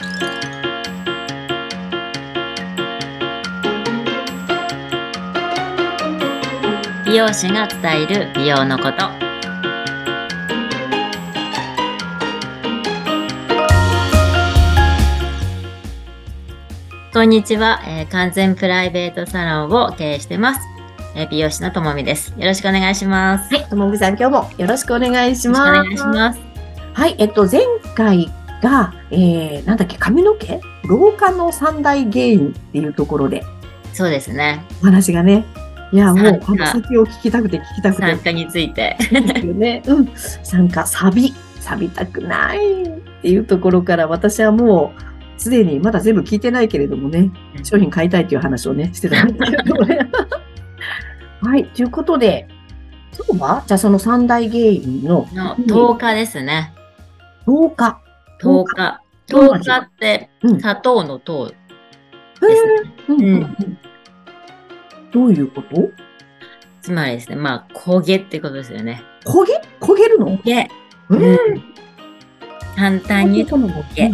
美容師が伝える美容のこと。こんにちは、えー完全プライベートサロンを経営してます、えー美容師のともみです。よろしくお願いします。はい、ともぐさん、今日もよろしくお願いしよろしくおます。願いします。はい、えっと、前回が、えー、なんだっけ、髪の毛？老化の三大原因っていうところで、そうですね。お話がね、いや、もう、この先を聞きたくて聞きたくて。参加について。ですよね。うん。参加、サビ、錆びたくないっていうところから、私はもう、すでにまだ全部聞いてないけれどもね、うん。商品買いたいっていう話をね、してたんですけどね。はい、ということで、今日は、じゃあその三大原因のの10日ですね。老化。10日。10どん。な字日ってうん砂糖の糖へですね。ー。うんどういうこと？つまりですねまあ焦げってことですよね。焦げ？焦げるの？焦げ。うん。うん。簡単に焦げ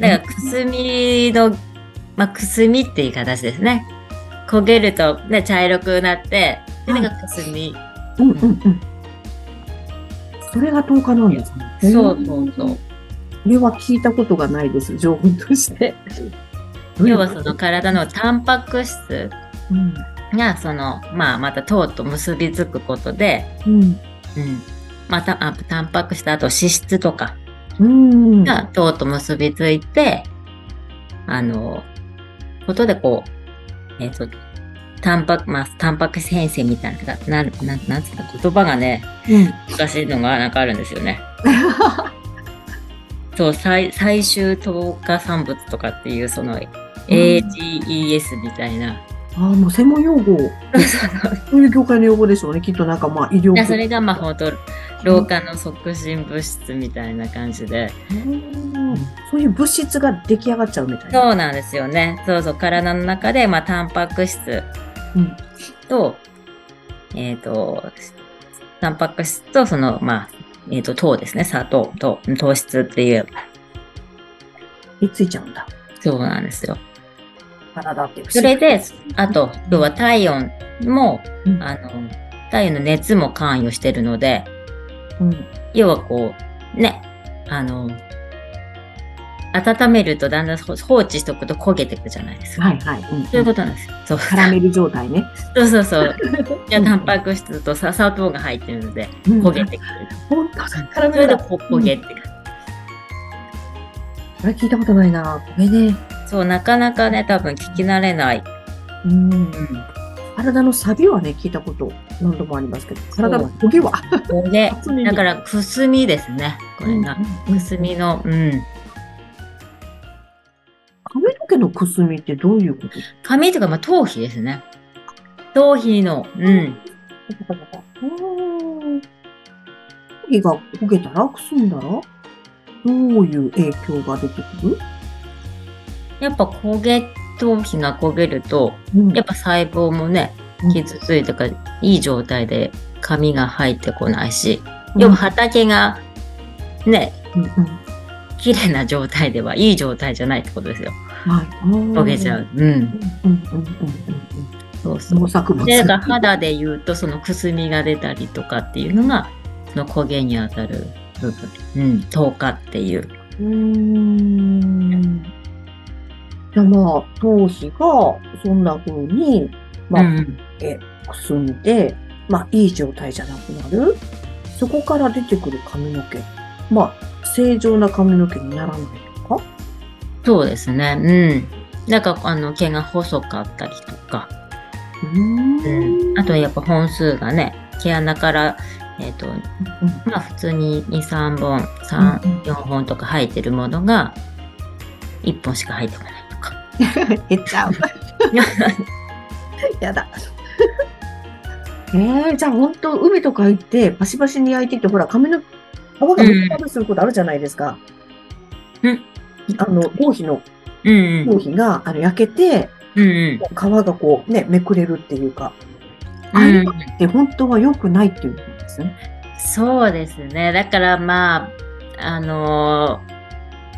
だから、くすみの、まあ、くすみっていう形ですね。焦げると、ね、茶色くなって、で、なんかくすみ。うんうんうん。それが10日なんですね。そうそうそう。これは聞いたことがないです、情報として。要はその体のタンパク質うん。が、その、まあ、また糖と結びつくことで、うん。うん。また、あタンパク質、あと脂質とかうん。が糖と結びついて、あの、ことでこう、えっ、と、タンパク、まあ、タンパク質変性みたいな、な、な、なんなんつうか言葉がね、うん。難しいのがなんかあるんですよね。そう、最最終糖化産物とかっていう、その、AGES みたいな。ああ、もう専門用語。そういう業界の用語でしょうね。きっとなんかまあ医療いやそれがまあ本当老化の促進物質みたいな感じで。うんそういう物質が出来上がっちゃうみたいな。そうなんですよね。そうそう、体の中で、まあ、タンパク質うんと、えっ、と、タンパク質と、その、まあ、えっ、と、糖ですね。砂糖と糖質っていう。ひっついちゃうんだ。そうなんですよ。体っていうそれで、あと、要は体温も、うんあの、体温の熱も関与してるので、うん要はこう、ね、あの、温めるとだんだん放放置しとくと焦げてくじゃないですか。はいはい。うんそういうことなんですよ。そう。カラメル状態ね。そうそうそう。いや、タンパク質とさ砂糖が入ってるので、焦げてくる。本当だ。カラメルだ。それでこ焦げってくる。これ聞いたことないな。これね。そう、なかなかね、多分聞き慣れない。うん。体のサビはね、聞いたこと何度もありますけど、体の焦げは？焦げ。だから、くすみですね。これが。うんくすみの、うん。髪のくすみってどういうこと？髪とか、まあ、頭皮ですね。頭皮の、うん。うん。頭皮が焦げたら、くすん。だら、どういう影響が出てくるやっぱ焦げ、頭皮が焦げると、うん。やっぱ細胞もねうん、傷ついてか、いい状態で髪が入ってこないし、要は畑がね、うん。うん綺麗な状態ではいい状態じゃないってことですよ。はい。焦げちゃう。うん。うんうんうんうんそうそう農。作物。で、肌で言うと、そのくすみが出たりとかっていうのが、その焦げに当たる部分。うん。糖化っていう。うーん。じゃあまあ、頭皮がそんな風に、まあ、うんくすんで、まあ、いい状態じゃなくなる。そこから出てくる髪の毛。まあ、正常な髪の毛にならないとか？そうですね。うん。なんか、あの、毛が細かったりとか。うん。あと、やっぱ本数がね、毛穴から、えっ、と、うんまあ、普通に2、3本、うん3、4本とか生えてるものが、1本しか生えてこないとか。減っちゃう。やだ。えー、じゃあ本当海とか行って、バシバシに焼いてって、ほら、髪の、皮がめっちゃすることあるじゃないですか。うんあの、頭皮の、うんうん。頭皮が、あの、焼けて、うんうん。皮がこう、ね、めくれるっていうか、あうんれって本当は良くないっていうことですね。そうですね。だからまあ、あの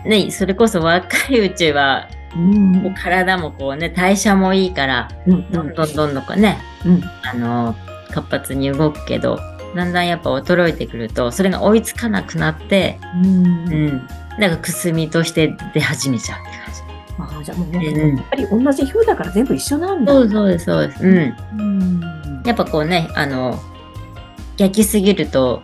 ーね、それこそ若いうちは、うんこう体もこうね、代謝もいいから、うんどんどんどんどんこうね、うんあの、活発に動くけど、だんだんやっぱ衰えてくると、それが追いつかなくなって、うんうん。なんかくすみとして出始めちゃうって感じ。ああじゃあもうね、うんやっぱり同じ皮膚だから全部一緒なんだ。そうそうです、そうです。うん。うんやっぱこうね、あの、焼きすぎると、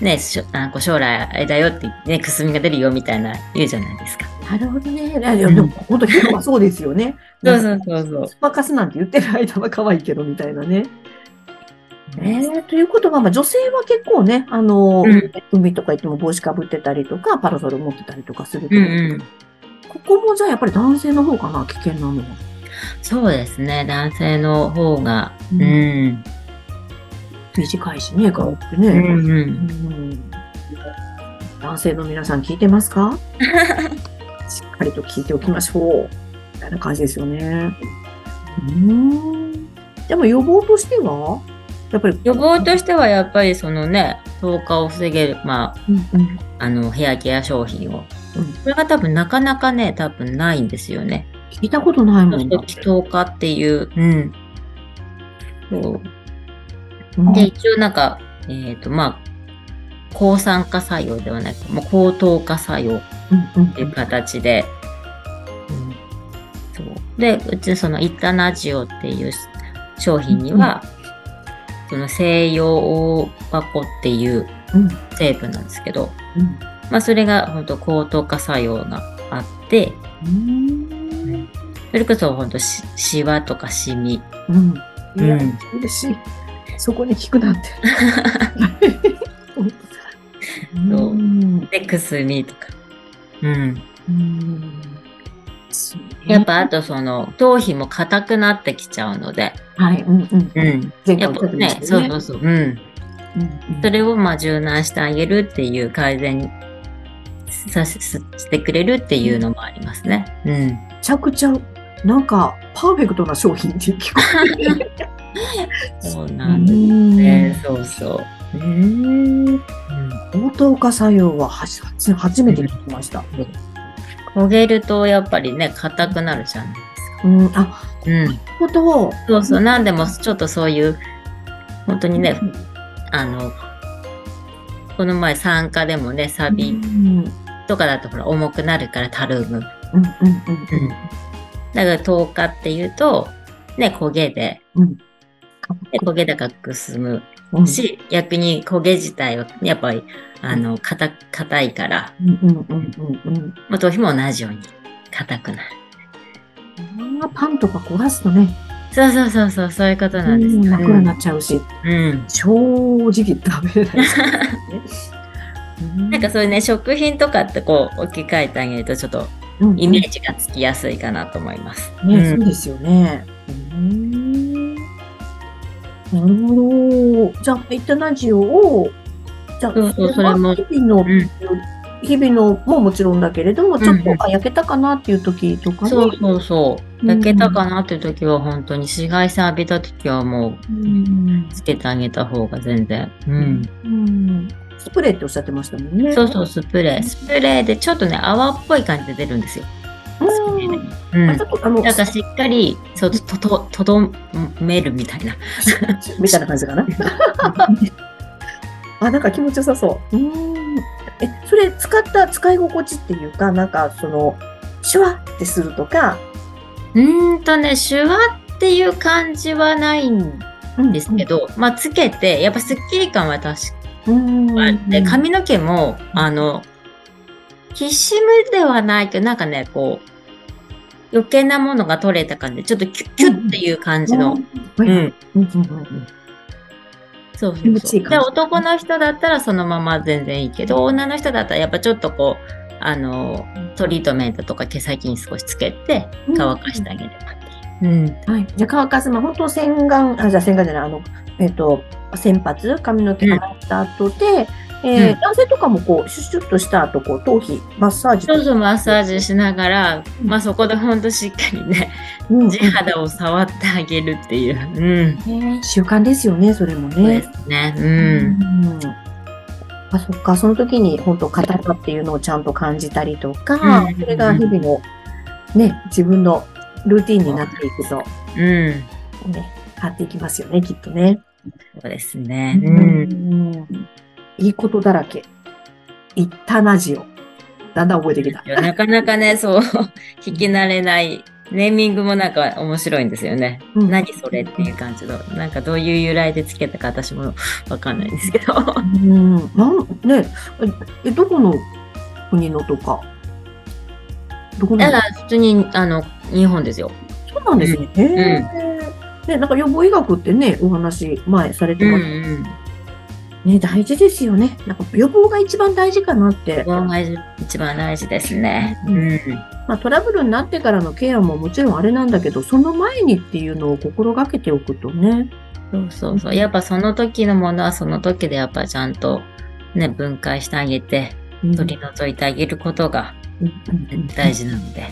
ね、あ将来あれだよって、ね、くすみが出るよみたいな言うじゃないですか。なるほどね。いやでも本当皮膚はそうですよね。そうそうそうそう。スパカスなんて言ってる間は可愛いけどみたいなね。えー、ということは、まあ、女性は結構ね、あの、うん海とか行っても帽子かぶってたりとか、パラソル持ってたりとかするけど、うんうん。ここもじゃあやっぱり男性の方かな、危険なのは？そうですね。男性の方が。ううんん。短いしね、顔ってね。うんうん。うん男性の皆さん聞いてますか？しっかりと聞いておきましょう。みたいな感じですよね。うん。でも予防としては、やっぱり、予防としてはやっぱりそのね、透過を防げる、まうんうんあ、あの、ヘアケア商品を。うんこれが多分なかなかね、多分ないんですよね。聞いたことないもんだって。透過っていう。うん。そう。うんで、一応なんか、えっ、と、まあ、抗酸化作用ではなく、もう高糖化作用うんうんっていう形で、そう。で、うちそのイタナジオっていう商品には、その西洋箱っていううん成分なんですけど、うんまあそれが本当高糖化作用があって、うんそれこそ本当しシワとかシミ、うん。いや、うん嬉しい。そこに聞くな んて。そううんで、くすみとか。うん。やっぱあとその頭皮も硬くなってきちゃうので、はい、うんうん。うん。やっぱね。そうそうそう。うん。うんそれをまあ柔軟してあげるっていう改善さししてくれるっていうのもありますね。うん。めちゃくちゃ、なんか、パーフェクトな商品って聞こえる。そうなんですね。そうそう。うん。高糖化作用は初初めて聞きました。焦げるとやっぱりね、硬くなるじゃないですか。うん、あ、うん。ほど。そうそう。なんでもちょっとそういう、本当にね、あの、この前酸化でもね、サうん、うビん、とかだとほら重くなるからたるむ。うん、うん、だから糖化っていうと、ね、焦げで、うん。で焦げだからくすむうん、し、逆に焦げ自体はやっぱり、あの、硬、硬いから。まあ、頭皮も同じように硬くなる。あーパンとか焦がすとね、そうそうそうそう、そういうことなんですうん、よ。楽になっちゃうし、うん。正直食べれないです なんかそういうね、食品とかってこう置き換えてあげるとちょっとうんイメージがつきやすいかなと思います。ね、うんそうですよね。うんなるほど。じゃあ、イタナジオを、じゃあ、そうそうそれも日々の、うん日々のももちろんだけれども、ちょっと、うんうんあ焼けたかなっていう時とかね。そうそうそう。うん焼けたかなっていう時は本当に紫外線浴びた時はもううんつけてあげた方が全然。うん。うんスプレーっておっしゃってましたもんね。そうそう、スプレー。スプレーでちょっとね、泡っぽい感じで出るんですよ。うん。うんあちょ。っとあの、だからしっかり、そう、と、と、とどめるみたいな。みたいな感じかな？あ、なんか気持ちよさそう。うーん。え、それ使った使い心地っていうか、なんかその、シュワってするとか、うーんとね、シュワっていう感じはないんですけど、まあ、つけて、やっぱスッキリ感は確うん、かあって、髪の毛も、あの、きしむではないけど、なんかね、こう、余計なものが取れた感じ。で、ちょっとキュッ、キュッっていう感じの。う。うん。そうそうそう。で、男の人だったらそのまま全然いいけど、女の人だったらやっぱちょっとこう、あの、トリートメントとか毛先に少しつけて乾かしてあげればっていう。うん。はい。じゃあ乾かす、まあ、本当洗顔、あ、じゃあ洗顔じゃない、あの、えっ、と、洗髪、髪の毛が洗った後で、えーうん男性とかもこう、シュッシュッとした後、こう、頭皮、マッサージ。そうそう、マッサージしながら、まあそこでほんとしっかりね、うん地肌を触ってあげるっていう。うん。ね習慣ですよね、それもそうでね。すね。う。うんあ、そっか、その時に本当硬さっていうのをちゃんと感じたりとか、うんそれが日々のね、自分のルーティンになっていくと、うん。ね、変わっていきますよね、きっとね。そうですね。ううん。ん。いいことだらけ。言ったなじを。だんだん覚えてきた。なかなかね、そう、聞き慣れない。ネーミングもなんか面白いんですよね。うん何それっていう感じの。なんかどういう由来でつけたか私もわかんないんですけど。うん。なん、ね、え、どこの国のとか？どこのただ、普通に、あの、日本ですよ。そうなんですね。へえ。ね、なんか予防医学ってね、お話前されてうんうましたん。ね、大事ですよね。なんか予防が一番大事かなって。そこが一番大事ですね。うん。まあ、トラブルになってからのケアももちろんあれなんだけど、その前にっていうのを心がけておくとね。そうそうそう。やっぱその時のものはその時でやっぱちゃんとね、分解してあげて、取り除いてあげることが大事なので。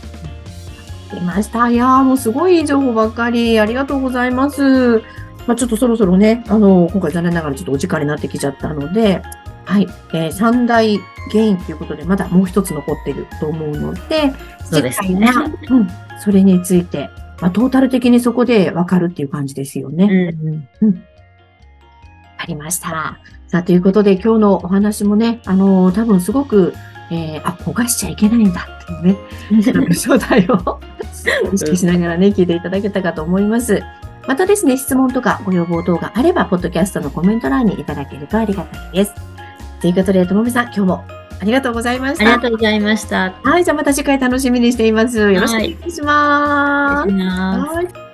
出ました。いやーもうすごいいい情報ばっかり。ありがとうございます。まあ、ちょっとそろそろね、あの、今回残念ながらちょっとお時間になってきちゃったので、はい、えー三大原因ということで、まだもう一つ残っていると思うので、そうですねうん、それについて、まあ、トータル的にそこでわかるっていう感じですようね。んありました。さあ、ということで今日のお話もね、あのー多分すごく、えーあ、焦がしちゃいけないんだっていうね、うん。初代を意識しながらね、聞いていただけたかと思います。またですね、質問とかご要望等があれば、ポッドキャストのコメント欄にいただけるとありがたいです。ということで、ともみさん、今日もありがとうございました。ありがとうございました。はい、じゃあまた次回楽しみにしています。よろしくお願いします。はい。